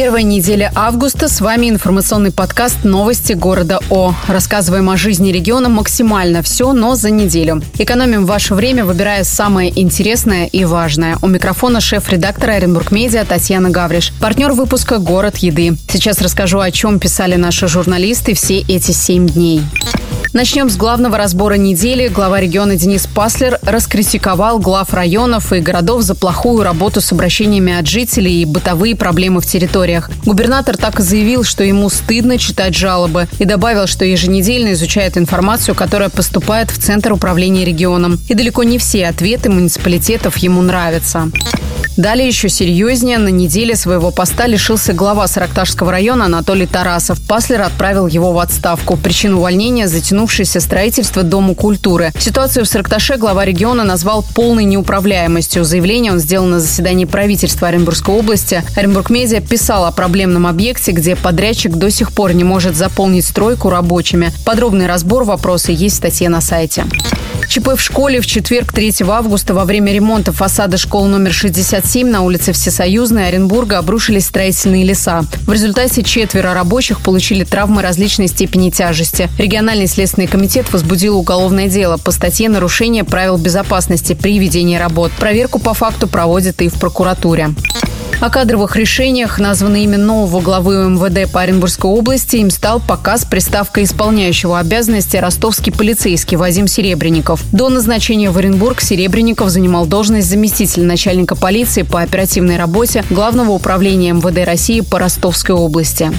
Первая неделя августа. С вами информационный подкаст «Новости города О». Рассказываем о жизни региона максимально все, но за неделю. Экономим ваше время, выбирая самое интересное и важное. У микрофона шеф-редактора Оренбург Медиа Татьяна Гавриш. Партнер выпуска «Город еды». Сейчас расскажу, о чем писали наши журналисты все эти семь дней. Начнем с главного разбора недели. Глава региона Денис Паслер раскритиковал глав районов и городов за плохую работу с обращениями от жителей и бытовые проблемы в территориях. Губернатор так и заявил, что ему стыдно читать жалобы и добавил, что еженедельно изучает информацию, которая поступает в Центр управления регионом. И далеко не все ответы муниципалитетов ему нравятся. Далее еще серьезнее. На неделе своего поста лишился глава Саракташского района Анатолий Тарасов. Паслер отправил его в отставку. Причину увольнения – затянувшееся строительство Дому культуры. Ситуацию в Саракташе глава региона назвал полной неуправляемостью. Заявление он сделал на заседании правительства Оренбургской области. Оренбург Медиа писал о проблемном объекте, где подрядчик до сих пор не может заполнить стройку рабочими. Подробный разбор вопроса есть в статье на сайте. ЧП в школе в четверг 3 августа во время ремонта фасада школы номер 67 на улице Всесоюзной Оренбурга обрушились строительные леса. В результате четверо рабочих получили травмы различной степени тяжести. Региональный следственный комитет возбудил уголовное дело по статье «Нарушение правил безопасности при ведении работ». Проверку по факту проводят и в прокуратуре. О кадровых решениях, названное имя нового главы МВД по Оренбургской области, им стал показ приставкой исполняющего обязанности ростовский полицейский Вадим Серебренников. До назначения в Оренбург Серебренников занимал должность заместителя начальника полиции по оперативной работе Главного управления МВД России по Ростовской области.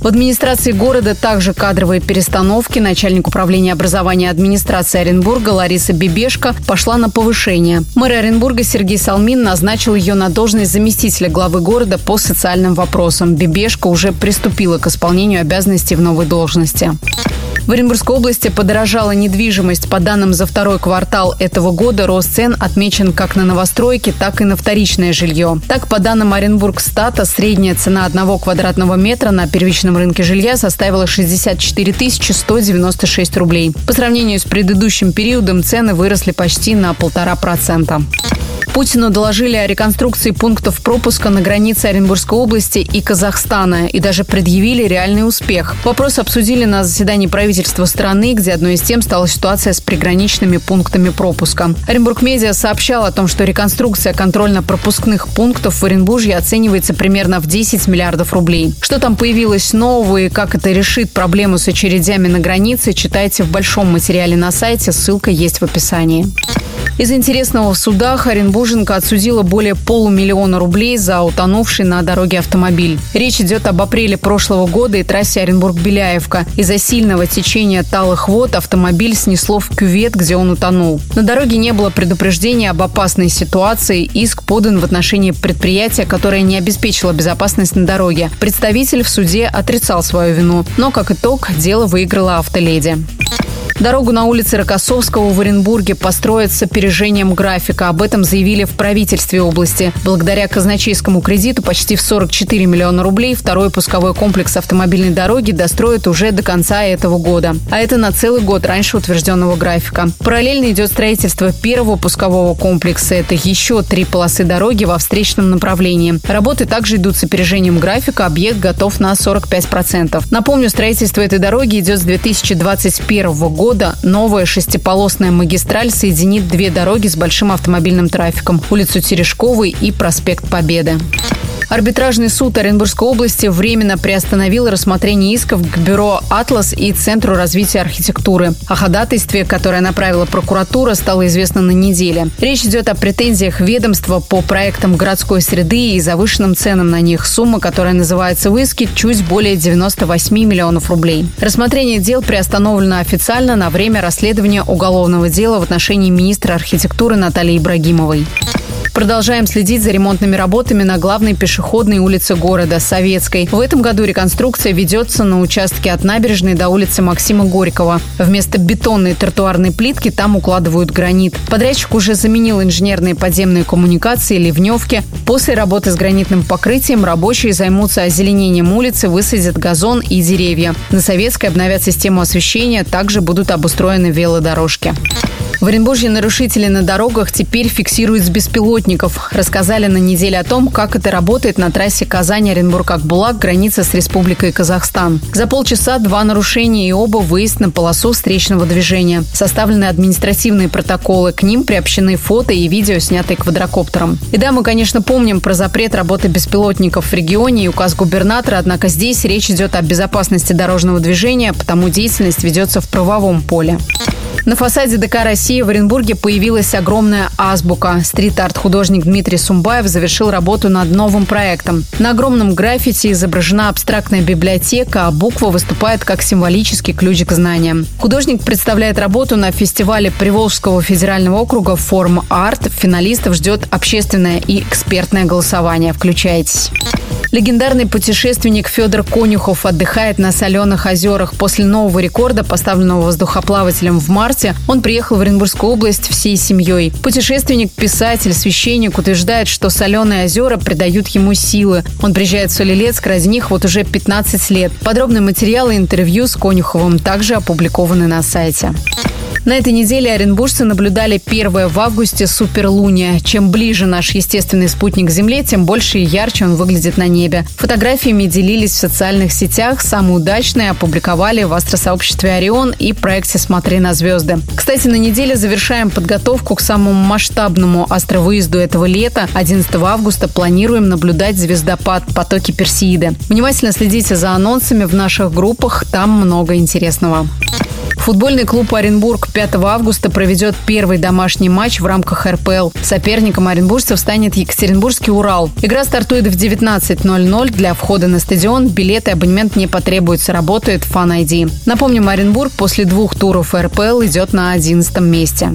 В администрации города также кадровые перестановки. Начальник управления образования администрации Оренбурга Лариса Бибешко пошла на повышение. Мэр Оренбурга Сергей Салмин назначил ее на должность заместителя главы города по социальным вопросам. Бибешко уже приступила к исполнению обязанностей в новой должности. В Оренбургской области подорожала недвижимость. По данным за второй квартал этого года рост цен отмечен как на новостройки, так и на вторичное жилье. Так, по данным Оренбургстата, средняя цена одного квадратного метра на первичном рынке жилья составила 64 196 рублей. По сравнению с предыдущим периодом цены выросли почти на полтора процента. Путину доложили о реконструкции пунктов пропуска на границе Оренбургской области и Казахстана и даже предъявили реальный успех. Вопрос обсудили на заседании правительства страны, где одной из тем стала ситуация с приграничными пунктами пропуска. Оренбург Медиа сообщал о том, что реконструкция контрольно-пропускных пунктов в Оренбурге оценивается примерно в 10 миллиардов рублей. Что там появилось нового и как это решит проблему с очередями на границе, читайте в большом материале на сайте, ссылка есть в описании. Из интересного в судах Оренбурженко отсудила более полумиллиона рублей за утонувший на дороге автомобиль. Речь идет об апреле прошлого года и трассе Оренбург-Беляевка. Из-за сильного течения талых вод автомобиль снесло в кювет, где он утонул. На дороге не было предупреждения об опасной ситуации. Иск подан в отношении предприятия, которое не обеспечило безопасность на дороге. Представитель в суде отрицал свою вину. Но, как итог, дело выиграла автоледи. Дорогу на улице Рокоссовского в Оренбурге построят с опережением графика. Об этом заявили в правительстве области. Благодаря казначейскому кредиту почти в 44 миллиона рублей второй пусковой комплекс автомобильной дороги достроят уже до конца этого года. А это на целый год раньше утвержденного графика. Параллельно идет строительство первого пускового комплекса. Это еще три полосы дороги во встречном направлении. Работы также идут с опережением графика. Объект готов на 45%. Напомню, строительство этой дороги идет с 2021 года года новая шестиполосная магистраль соединит две дороги с большим автомобильным трафиком – улицу Терешковой и проспект Победы. Арбитражный суд Оренбургской области временно приостановил рассмотрение исков к бюро «Атлас» и Центру развития архитектуры. О ходатайстве, которое направила прокуратура, стало известно на неделе. Речь идет о претензиях ведомства по проектам городской среды и завышенным ценам на них. Сумма, которая называется в иске, чуть более 98 миллионов рублей. Рассмотрение дел приостановлено официально на время расследования уголовного дела в отношении министра архитектуры Натальи Ибрагимовой. Продолжаем следить за ремонтными работами на главной пешеходной улице города – Советской. В этом году реконструкция ведется на участке от набережной до улицы Максима Горького. Вместо бетонной тротуарной плитки там укладывают гранит. Подрядчик уже заменил инженерные подземные коммуникации, ливневки. После работы с гранитным покрытием рабочие займутся озеленением улицы, высадят газон и деревья. На Советской обновят систему освещения, также будут обустроены велодорожки. В Оренбурге нарушители на дорогах теперь фиксируют с беспилотников. Рассказали на неделе о том, как это работает на трассе Казань-Оренбург-Акбулак, граница с Республикой Казахстан. За полчаса два нарушения и оба выезд на полосу встречного движения. Составлены административные протоколы. К ним приобщены фото и видео, снятые квадрокоптером. И да, мы, конечно, помним про запрет работы беспилотников в регионе и указ губернатора, однако здесь речь идет о безопасности дорожного движения, потому деятельность ведется в правовом поле. На фасаде ДК России в Оренбурге появилась огромная азбука. Стрит-арт-художник Дмитрий Сумбаев завершил работу над новым проектом. На огромном граффити изображена абстрактная библиотека, а буква выступает как символический ключ к знаниям. Художник представляет работу на фестивале Приволжского федерального округа «Форм Арт». Финалистов ждет общественное и экспертное голосование. Включайтесь. Легендарный путешественник Федор Конюхов отдыхает на соленых озерах. После нового рекорда, поставленного воздухоплавателем в марте, он приехал в Оренбургскую область всей семьей. Путешественник, писатель, священник утверждает, что соленые озера придают ему силы. Он приезжает в Солилецк ради них вот уже 15 лет. Подробные материалы интервью с Конюховым также опубликованы на сайте. На этой неделе оренбуржцы наблюдали первое в августе суперлуния. Чем ближе наш естественный спутник к Земле, тем больше и ярче он выглядит на небе. Фотографиями делились в социальных сетях. Самые удачные опубликовали в астросообществе «Орион» и проекте «Смотри на звезды». Кстати, на неделе завершаем подготовку к самому масштабному астровыезду этого лета. 11 августа планируем наблюдать звездопад потоки Персеиды. Внимательно следите за анонсами в наших группах, там много интересного. Футбольный клуб «Оренбург» 5 августа проведет первый домашний матч в рамках РПЛ. Соперником оренбуржцев станет Екатеринбургский «Урал». Игра стартует в 19.00. Для входа на стадион билеты и абонемент не потребуется. Работает Fan ID. Напомним, Оренбург после двух туров РПЛ идет на 11 месте.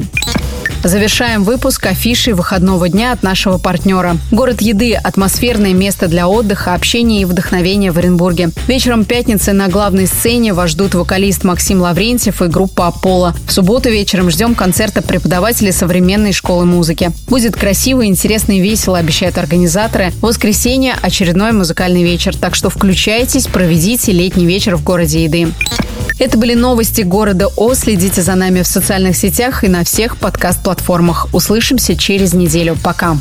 Завершаем выпуск афиши выходного дня от нашего партнера. Город еды – атмосферное место для отдыха, общения и вдохновения в Оренбурге. Вечером пятницы на главной сцене вас ждут вокалист Максим Лаврентьев и группа «Аполло». В субботу вечером ждем концерта преподавателей современной школы музыки. Будет красиво, интересно и весело, обещают организаторы. В воскресенье – очередной музыкальный вечер, так что включайтесь, проведите летний вечер в городе еды. Это были новости города О. Следите за нами в социальных сетях и на всех подкаст-платформах. Услышимся через неделю. Пока.